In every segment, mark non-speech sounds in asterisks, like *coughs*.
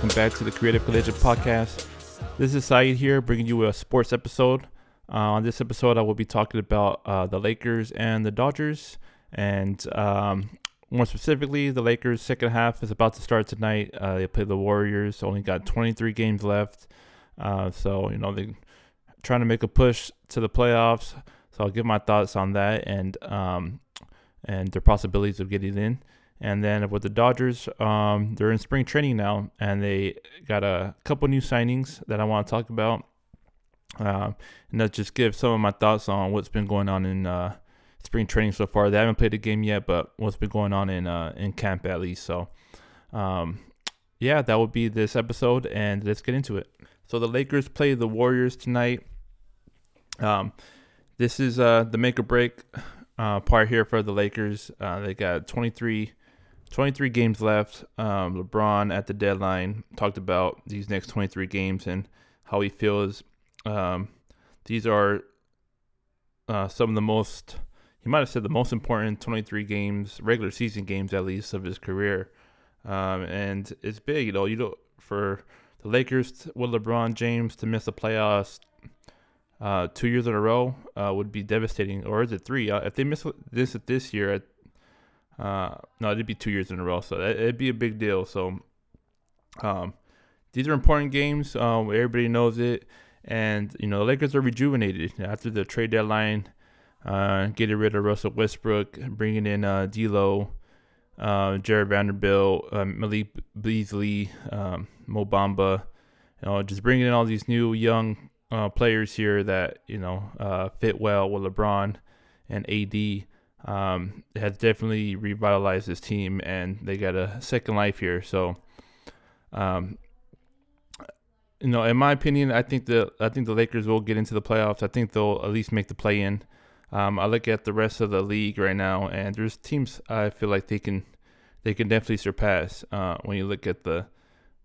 Welcome back to the Creative Collision Podcast. This is Saeed here, bringing you a sports episode. Uh, on this episode, I will be talking about uh, the Lakers and the Dodgers, and um, more specifically, the Lakers' second half is about to start tonight. Uh, they play the Warriors. Only got 23 games left, uh, so you know they're trying to make a push to the playoffs. So I'll give my thoughts on that and um, and their possibilities of getting in. And then with the Dodgers, um, they're in spring training now, and they got a couple new signings that I want to talk about. Uh, and that just give some of my thoughts on what's been going on in uh, spring training so far. They haven't played a game yet, but what's been going on in uh, in camp at least. So, um, yeah, that would be this episode, and let's get into it. So the Lakers play the Warriors tonight. Um, this is uh, the make or break uh, part here for the Lakers. Uh, they got 23 23 games left. Um, LeBron at the deadline talked about these next 23 games and how he feels. Um, these are uh, some of the most, he might have said the most important 23 games, regular season games at least, of his career. Um, and it's big, you know, you know, for the Lakers with LeBron James to miss the playoffs uh, two years in a row uh, would be devastating. Or is it three? Uh, if they miss this this year, uh, no, it'd be two years in a row, so it'd be a big deal. So, um, these are important games. Um, everybody knows it, and you know the Lakers are rejuvenated after the trade deadline, uh, getting rid of Russell Westbrook, bringing in uh, D'Lo, uh, Jarred Vanderbilt, uh, Malik Beasley, um, Mo Bamba, you know, just bringing in all these new young uh, players here that you know uh, fit well with LeBron and AD um, has definitely revitalized this team, and they got a second life here. So, um, you know, in my opinion, I think the I think the Lakers will get into the playoffs. I think they'll at least make the play in. Um, I look at the rest of the league right now, and there's teams I feel like they can they can definitely surpass uh, when you look at the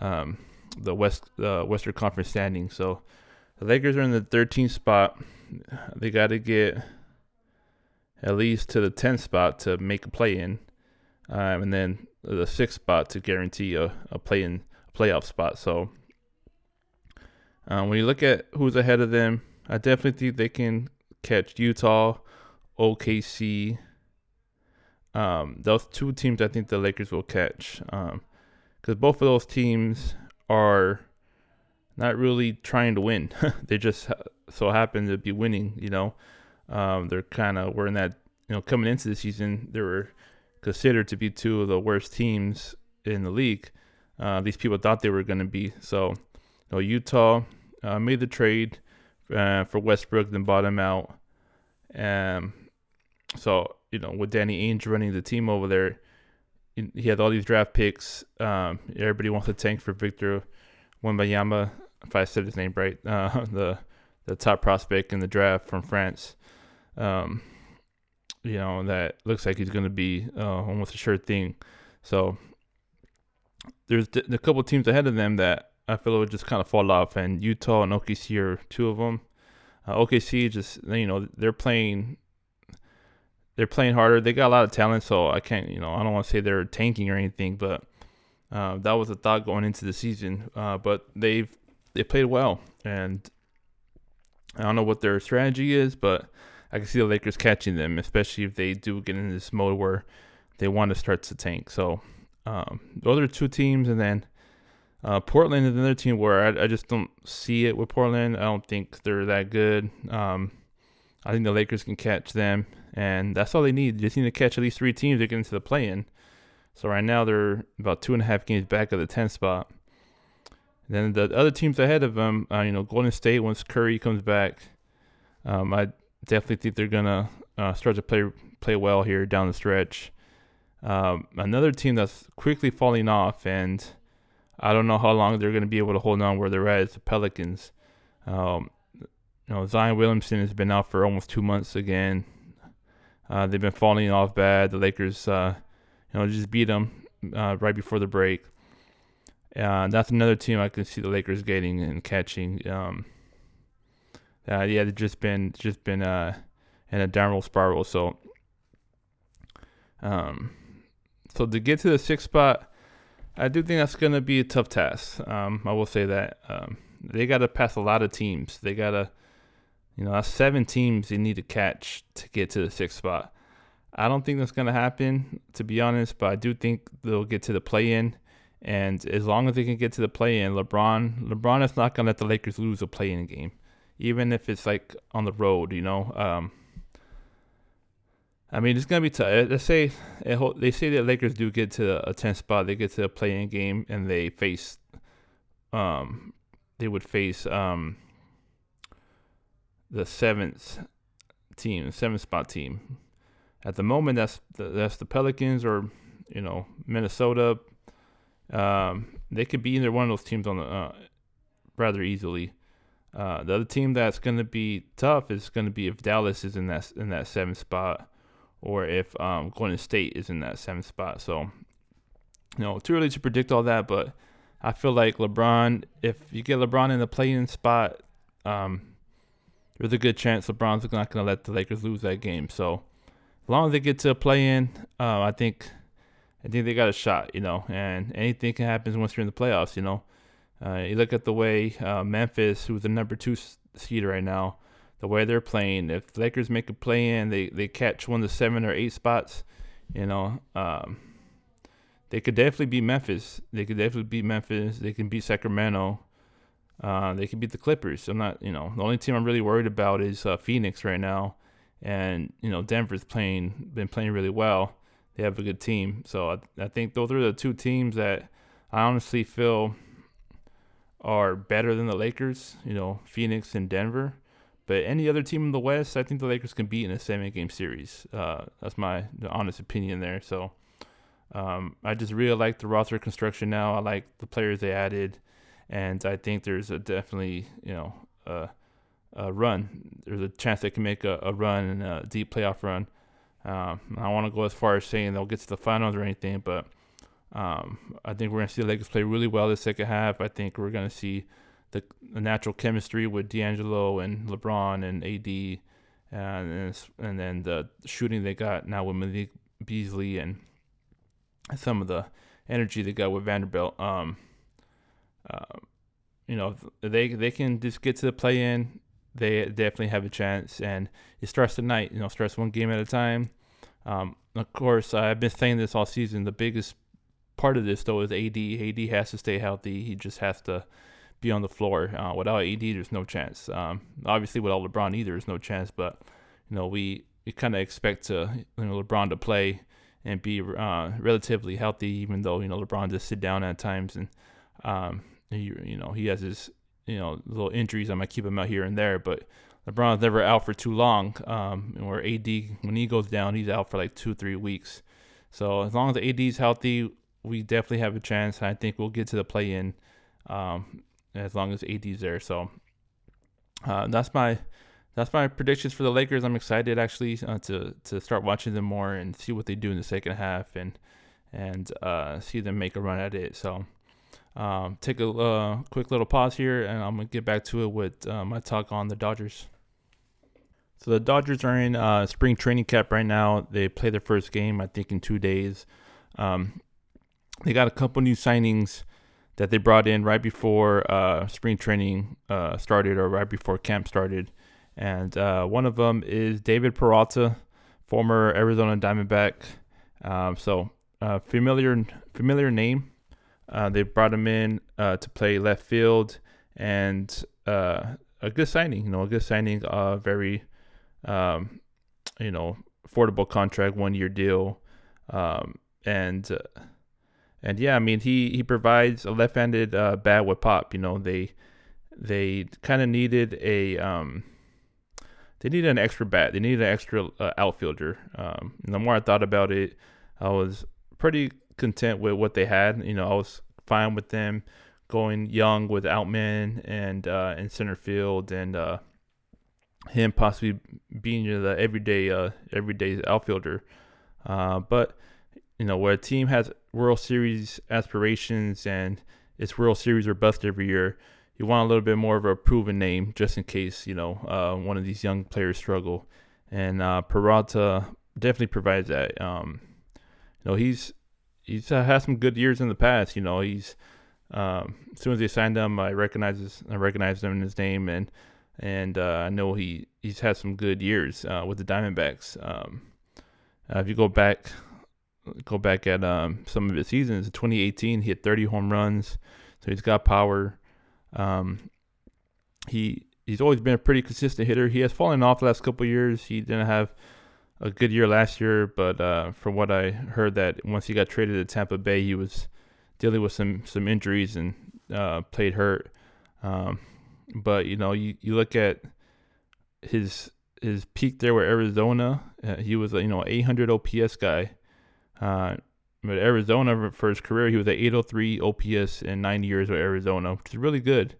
um, the West uh, Western Conference standing. So the Lakers are in the 13th spot. They got to get at least to the 10th spot to make a play in, um, and then the sixth spot to guarantee a, a play in a playoff spot. So um, when you look at who's ahead of them, I definitely think they can catch Utah, OKC. Um, those two teams, I think the Lakers will catch, because um, both of those teams are not really trying to win. *laughs* they just so happen to be winning, you know. Um, they're kind of were in that you know coming into the season they were considered to be two of the worst teams in the league. Uh, these people thought they were going to be. So, you know, Utah uh, made the trade uh, for Westbrook, then bought him out. Um, so you know, with Danny Ainge running the team over there, he had all these draft picks. Um, everybody wants to tank for Victor Wembanyama, if I said his name right, *laughs* uh, the the top prospect in the draft from France um, you know, that looks like he's going to be uh, almost a sure thing. So there's a couple teams ahead of them that I feel would just kind of fall off, and Utah and OKC are two of them. Uh, OKC just you know they're playing they're playing harder. They got a lot of talent, so I can't you know I don't want to say they're tanking or anything, but uh, that was a thought going into the season. Uh, but they've they played well, and I don't know what their strategy is, but I can see the Lakers catching them, especially if they do get in this mode where they want to start to tank. So um, those are two teams, and then uh, Portland is another team where I, I, just don't see it with Portland. I don't think they're that good. Um, I think the Lakers can catch them, and that's all they need. They just need to catch at least three teams to get into the play-in. So right now they're about two and a half games back of the 10th spot. Then the other teams ahead of them, uh, you know, Golden State once Curry comes back, um, I definitely think they're gonna uh, start to play play well here down the stretch. Um, another team that's quickly falling off, and I don't know how long they're gonna be able to hold on where they're at. Is the Pelicans. Um, you know, Zion Williamson has been out for almost two months again. Uh, they've been falling off bad. The Lakers, uh, you know, just beat them uh, right before the break. Uh, that's another team I can see the Lakers getting and catching. Um, uh, yeah, they've just been just been uh, in a downward spiral. So, um, so to get to the sixth spot, I do think that's going to be a tough task. Um, I will say that um, they got to pass a lot of teams. They got to, you know, that's seven teams they need to catch to get to the sixth spot. I don't think that's going to happen, to be honest, but I do think they'll get to the play-in. And as long as they can get to the play-in, LeBron, LeBron is not going to let the Lakers lose a play-in game, even if it's like on the road. You know, um, I mean, it's gonna be tough. Let's say they say that Lakers do get to a 10 spot, they get to a play-in game, and they face, um, they would face um the seventh team, seventh spot team. At the moment, that's the, that's the Pelicans or you know Minnesota. Um, they could be either one of those teams on the uh, rather easily. Uh, the other team that's going to be tough is going to be if Dallas is in that in that seventh spot or if um, Golden State is in that seventh spot. So, you know, too early to predict all that, but I feel like LeBron, if you get LeBron in the play-in spot, um, there's a good chance LeBron's not going to let the Lakers lose that game. So, as long as they get to a play-in, uh, I think, I think they got a shot. You know, and anything can happen once you're in the playoffs. You know, uh, you look at the way uh, Memphis, who's the number two seed right now, the way they're playing. If the Lakers make a play in, they, they catch one of the seven or eight spots, you know, um, they could definitely beat Memphis. They could definitely beat Memphis. They can beat Sacramento. Uh, they can beat the Clippers. I'm not, you know, the only team I'm really worried about is uh, Phoenix right now, and you know Denver's playing, been playing really well. They have a good team, so I, I think those are the two teams that I honestly feel are better than the Lakers. You know, Phoenix and Denver. But any other team in the West, I think the Lakers can beat in a seven game series. Uh, that's my honest opinion there. So um, I just really like the roster construction now. I like the players they added, and I think there's a definitely you know a, a run. There's a chance they can make a, a run and a deep playoff run. Um, I want to go as far as saying they'll get to the finals or anything, but um, I think we're going to see the Lakers play really well the second half. I think we're going to see the, the natural chemistry with D'Angelo and LeBron and AD, and and then the shooting they got now with Malik Beasley and some of the energy they got with Vanderbilt. Um, uh, you know, they they can just get to the play in. They definitely have a chance, and it starts tonight. You know, starts one game at a time. Um, of course, I've been saying this all season. The biggest part of this, though, is AD. AD has to stay healthy. He just has to be on the floor. Uh, without AD, there's no chance. Um, obviously, without LeBron either, there's no chance. But you know, we, we kind of expect to you know LeBron to play and be uh, relatively healthy, even though you know LeBron just sit down at times and um, he, you know he has his you know little injuries. I might keep him out here and there, but LeBron's never out for too long. Um, where AD when he goes down, he's out for like two three weeks. So as long as AD's healthy, we definitely have a chance. And I think we'll get to the play in. Um, as long as AD's there. So uh, that's my that's my predictions for the Lakers. I'm excited actually uh, to to start watching them more and see what they do in the second half and and uh, see them make a run at it. So um, take a uh, quick little pause here, and I'm gonna get back to it with uh, my talk on the Dodgers. So the Dodgers are in uh, spring training camp right now. They play their first game, I think, in two days. Um, they got a couple new signings that they brought in right before uh, spring training uh, started or right before camp started. And uh, one of them is David Peralta, former Arizona Diamondback. Um, so uh, familiar familiar name. Uh, they brought him in uh, to play left field, and a good signing. You know, a good signing. A very, um, you know, affordable contract, one year deal, um, and and yeah, I mean he he provides a left-handed uh, bat with pop. You know they they kind of needed a um, they needed an extra bat. They needed an extra uh, outfielder. Um, the more I thought about it, I was pretty content with what they had. You know, I was fine with them going young with Outman and uh, in center field and uh, him possibly being the everyday uh, everyday outfielder. Uh, but you know, where a team has World Series aspirations and it's World Series or bust every year, you want a little bit more of a proven name just in case, you know, uh, one of these young players struggle. And uh, Peralta definitely provides that. Um, you know, he's he's uh, had some good years in the past. You know, he's um, as soon as they signed him, I recognize I recognize him in his name, and and uh, I know he he's had some good years uh, with the Diamondbacks. Um, uh, if you go back go back at um, some of his seasons, in 2018 he had 30 home runs, so he's got power. Um, he he's always been a pretty consistent hitter. He has fallen off the last couple years. He didn't have a good year last year, but uh, from what I heard, that once he got traded to Tampa Bay, he was dealing with some some injuries and uh, played hurt. Um, but you know, you, you look at his his peak there with Arizona. Uh, he was a you know 800 OPS guy. Uh, but Arizona for his career, he was at 803 OPS in nine years with Arizona, which is really good.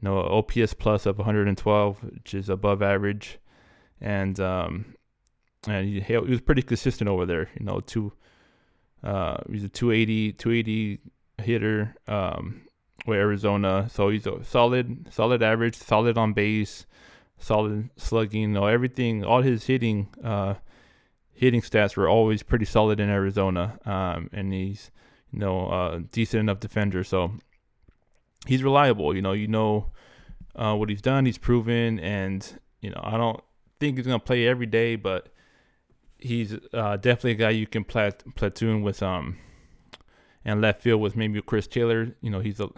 You know, OPS plus of 112, which is above average, and um, and he, he was pretty consistent over there. You know, two uh, he's a 280 280 hitter um, with Arizona, so he's a solid solid average, solid on base, solid slugging. You know, everything, all his hitting uh, hitting stats were always pretty solid in Arizona, um, and he's you know a decent enough defender, so he's reliable. You know, you know uh, what he's done, he's proven, and you know I don't think he's gonna play every day, but he's uh, definitely a guy you can plat- platoon with um and left field with maybe Chris Taylor. You know, he's a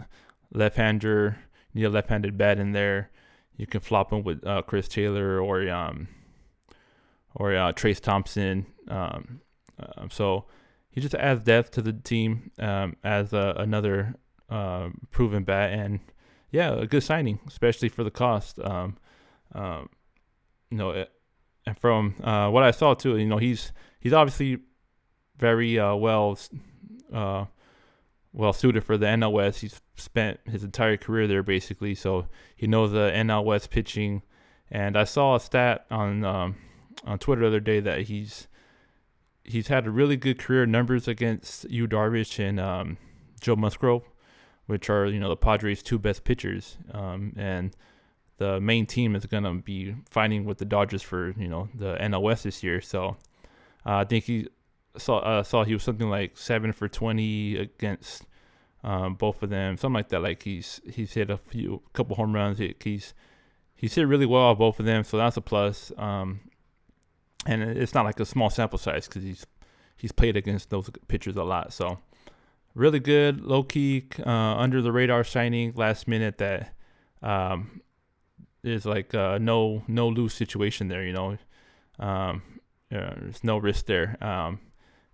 left-hander. Need a left-handed bat in there. You can flop him with uh, Chris Taylor or um or uh, Trayce Thompson. Um, uh, so he just adds depth to the team um, as uh, another uh, proven bat, and yeah, a good signing, especially for the cost. Um, um, you know, and from uh, what I saw too, you know, he's he's obviously very uh, well well suited for the NL West. He's spent his entire career there basically, so he knows the NL West pitching. And I saw a stat on um, on Twitter the other day that he's he's had a really good career numbers against Yu Darvish and um, Joe Musgrove, which are you know the Padres' two best pitchers. Um, and the main team is gonna be fighting with the Dodgers for you know the NL West this year. So uh, I think he saw uh, saw he was something like seven for twenty against um, both of them, something like that. Like he's he's hit a few couple home runs. He, he's he's hit really well both of them, so that's a plus. Um, and it's not like a small sample size because he's he's played against those pitchers a lot. So really good, low key, uh, under the radar signing last minute that um, is like uh, no no lose situation there. You know, um, yeah, there's no risk there. Um,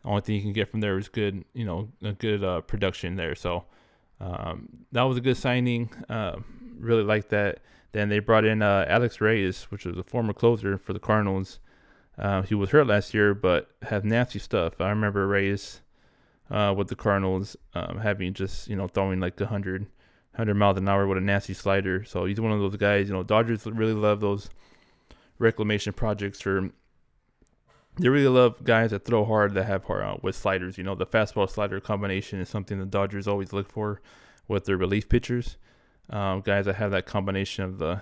only thing you can get from there is good, you know, a good uh, production there. So um, that was a good signing. Uh, really like that. Then they brought in uh, Alex Reyes, which was a former closer for the Cardinals. Uh, he was hurt last year, but had nasty stuff. I remember Reyes uh, with the Cardinals um, having just you know throwing like 100, 100 miles an hour with a nasty slider. So he's one of those guys. You know, Dodgers really love those reclamation projects or they really love guys that throw hard that have hard uh, with sliders. You know, the fastball slider combination is something the Dodgers always look for with their relief pitchers. Um, guys that have that combination of the,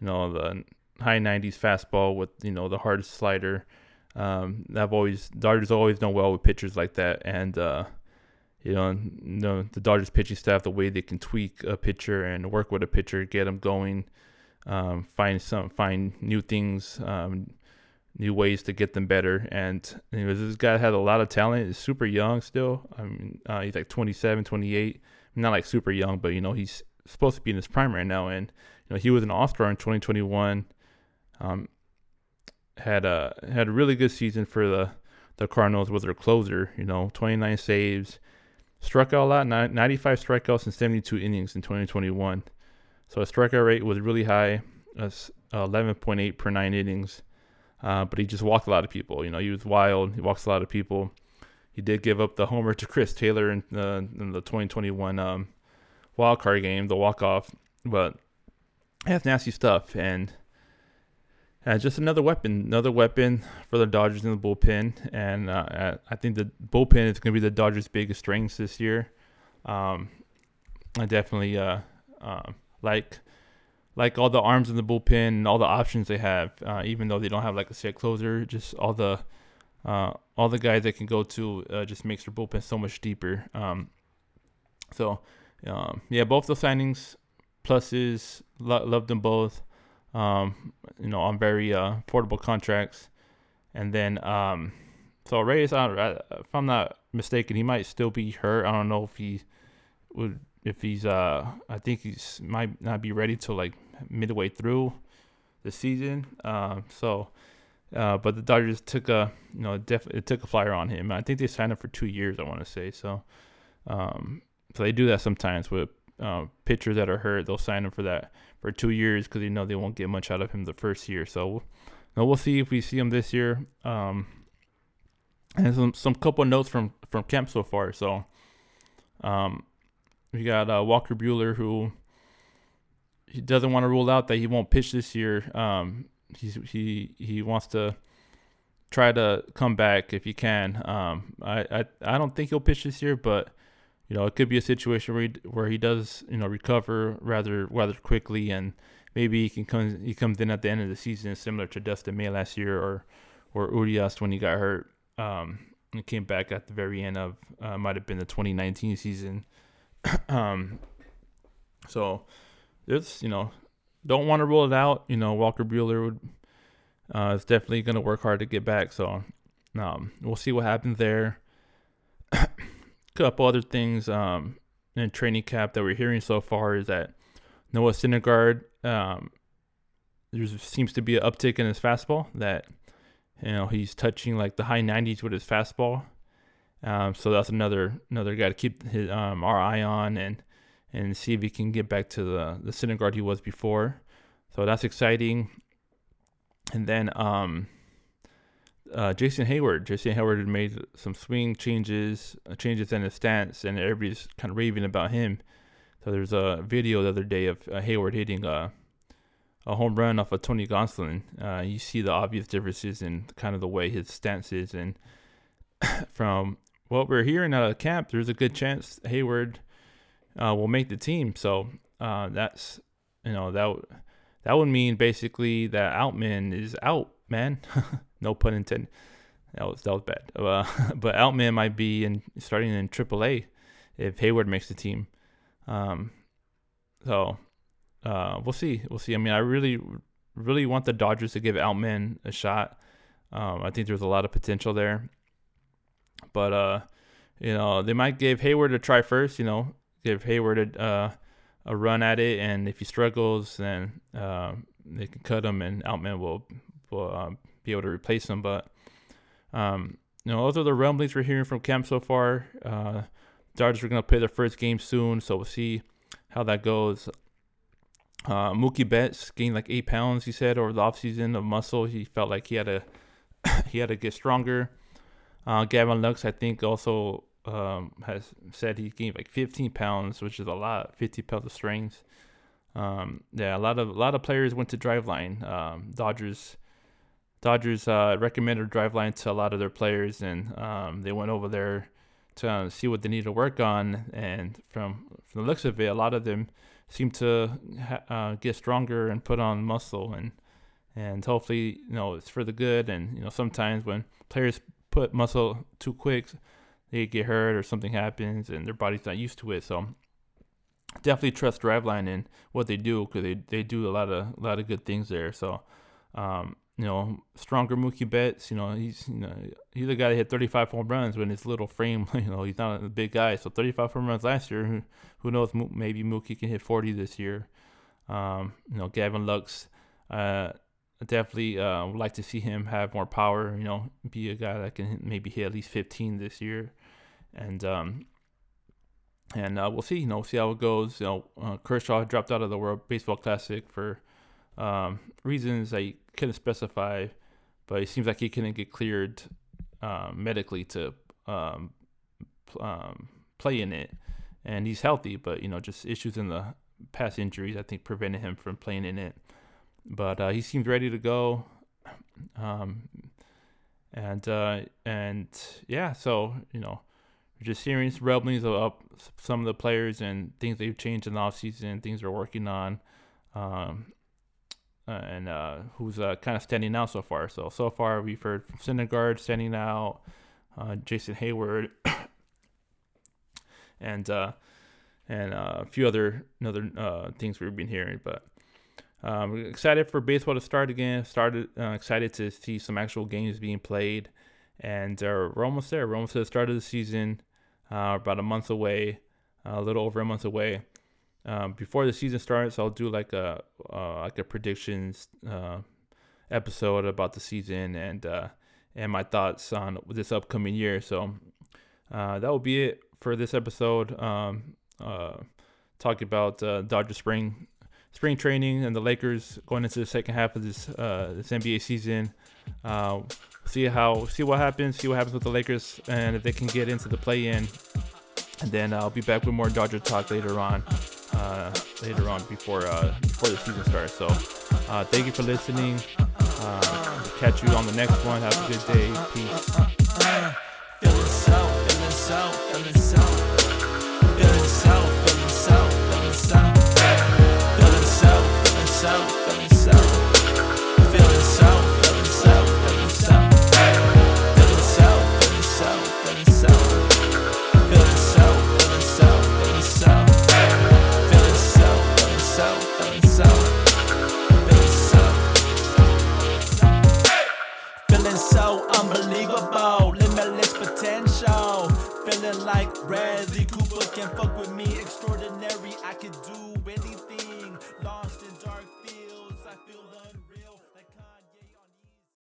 you know, the high 90s fastball with you know the hard slider. Um, I've always Dodgers always done well with pitchers like that, and uh, you know, you know the Dodgers pitching staff the way they can tweak a pitcher and work with a pitcher, get them going, um, find some find new things. Um, new ways to get them better. And anyways, this guy has a lot of talent. He's super young still. I mean, uh, he's like 27, 28. Not like super young, but you know, he's supposed to be in his prime right now. And you know, he was an All Star in 2021. Um, had a had a really good season for the the Cardinals with their closer. You know, 29 saves, struck out a lot, 95 strikeouts in 72 innings in 2021. So his strikeout rate was really high. That's 11.8 per nine innings. Uh, but he just walked a lot of people. You know, he was wild. He walks a lot of people. He did give up the homer to Chris Taylor in, uh, in the 2021 um, wild card game, the walk off. But that's nasty stuff. And uh, just another weapon, another weapon for the Dodgers in the bullpen. And uh, I think the bullpen is going to be the Dodgers' biggest strength this year. Um, I definitely uh, uh like like all the arms in the bullpen and all the options they have, uh, even though they don't have like a set closer, just all the uh, all the guys that can go to uh, just makes their bullpen so much deeper. Um, so um, yeah, both those signings pluses, lo- love them both. Um, you know, on very uh, affordable contracts, and then um, so Reyes, I, if I'm not mistaken, he might still be hurt. I don't know if he would if he's uh I think he's might not be ready till like midway through the season. Uh, so uh, but the Dodgers took a you know definitely took a flyer on him. I think they signed him for two years. I want to say so. Um, so they do that sometimes with uh, pitchers that are hurt. They'll sign him for that for two years because they know they won't get much out of him the first year. So you know, we'll see if we see him this year. Um, and some some couple notes from from camp so far. So um, we got uh, Walker Buehler who he doesn't want to rule out that he won't pitch this year. Um, he he wants to try to come back if he can. Um, I, I I don't think he'll pitch this year, but you know it could be a situation where he, where he does you know recover rather rather quickly, and maybe he can come he comes in at the end of the season similar to Dustin May last year or or Urias when he got hurt. Um, and came back at the very end of uh, might have been the 2019 season. *clears throat* um, so it's you know don't want to rule it out. You know, Walker Buehler would uh, is definitely going to work hard to get back. So um, we'll see what happens there. Couple other things um, in training cap that we're hearing so far is that Noah Syndergaard um, there seems to be an uptick in his fastball. That you know he's touching like the high 90s with his fastball. Um, so that's another another guy to keep his um, our eye on and and see if he can get back to the the Syndergaard he was before. So that's exciting. And then um, uh, Jason Heyward. Jason Heyward had made some swing changes, uh, changes in his stance, and everybody's kind of raving about him. So there's a video the other day of uh, Heyward hitting a a home run off of Tony Gonsolin. Uh, you see the obvious differences in kind of the way his stance is, and *coughs* from what we're hearing out of camp, there's a good chance Heyward uh, will make the team. So uh, that's you know that that would mean basically that Outman is out, man. *laughs* no pun intended. That was that was bad. Uh, *laughs* but Outman might be in starting in AAA if Heyward makes the team. Um, so uh, we'll see. We'll see. I mean, I really, really want the Dodgers to give Outman a shot. Um, I think there's a lot of potential there. But uh, you know, they might give Heyward a try first. You know, give Heyward a, uh, a run at it, and if he struggles, then uh, they can cut him, and Outman will will um, be able to replace him. But um, you know, those are the rumblings we're hearing from camp so far. Uh, Dodgers are going to play their first game soon, so we'll see how that goes. Uh, Mookie Betts gained like eight pounds. He said over the offseason of muscle. He felt like he had to *coughs* he had to get stronger. Uh, Gavin Lux, I think, also um, has said he gained like 15 pounds, which is a lot, 50 pounds of strength. Um, yeah, a lot of a lot of players went to Driveline. Um, Dodgers Dodgers uh, recommended Driveline to a lot of their players, and um, they went over there to uh, see what they need to work on. And from from the looks of it, a lot of them seem to ha- uh, get stronger and put on muscle, and and hopefully, you know, it's for the good. And you know, sometimes when players put muscle too quick, they get hurt or something happens and their body's not used to it. So definitely trust Driveline and what they do because they, they do a lot of a lot of good things there. So um, you know, stronger Mookie Betts, you know, he's you know he's the guy that hit 35 home runs when his little frame, *laughs* you know, he's not a big guy. So 35 home runs last year. Who, knows? Maybe Mookie can hit 40 this year. Um, you know, Gavin Lux. Uh, definitely uh, would like to see him have more power. You know, be a guy that can maybe hit at least 15 this year, and um, and uh, we'll see. You know, see how it goes. You know, uh, Kershaw dropped out of the World Baseball Classic for um, reasons I couldn't specify, but it seems like he couldn't get cleared um, medically to um, um, play in it, and he's healthy, but you know, just issues in the past injuries I think prevented him from playing in it but uh, he seems ready to go. Um, and uh, and yeah, so you know, just hearing rumblings of some of the players and things they've changed in the offseason, things they're working on. Um, uh, and uh, who's uh, kind of standing out so far. So so far we've heard from Syndergaard standing out, uh, Jason Heyward, *coughs* and uh, and uh, a few other other things we've been hearing. But um, excited for baseball to start again. Started excited to see some actual games being played, and we're almost there. We're almost at the start of the season. about a month away, a little over a month away um, before the season starts, I'll do like a uh, like a predictions uh, episode about the season and uh, and my thoughts on this upcoming year. So uh, that will be it for this episode. Um, uh, talk about uh, Dodger spring spring training and the Lakers going into the second half of this this NBA season. see how see what happens. See what happens with the Lakers and if they can get into the play in. And then I'll be back with more Dodger talk later on uh, later on before uh, before the season starts. So uh, thank you for listening. Uh, catch you on the next one. Have a good day. Peace.